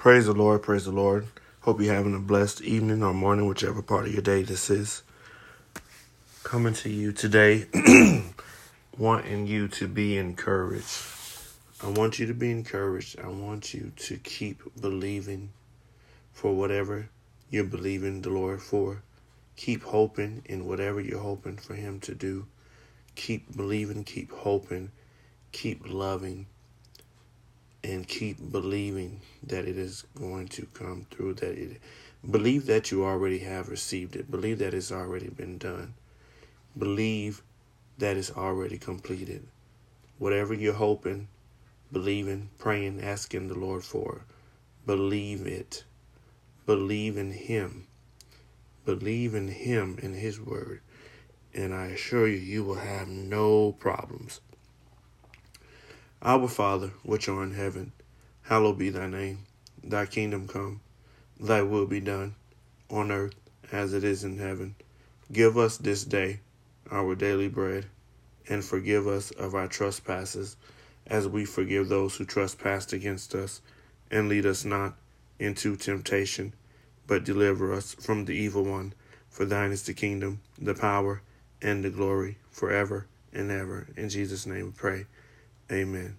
Praise the Lord, praise the Lord. Hope you're having a blessed evening or morning, whichever part of your day this is. Coming to you today, wanting you to be encouraged. I want you to be encouraged. I want you to keep believing for whatever you're believing the Lord for. Keep hoping in whatever you're hoping for Him to do. Keep believing, keep hoping, keep loving and keep believing that it is going to come through that it believe that you already have received it. Believe that it's already been done. Believe that it's already completed. Whatever you're hoping believing praying asking the lord for believe it. Believe in him. Believe in him and his word. And i assure you you will have no problems our Father, which art in heaven, hallowed be thy name. Thy kingdom come, thy will be done, on earth as it is in heaven. Give us this day our daily bread, and forgive us of our trespasses, as we forgive those who trespass against us. And lead us not into temptation, but deliver us from the evil one. For thine is the kingdom, the power, and the glory, forever and ever. In Jesus' name we pray. Amen.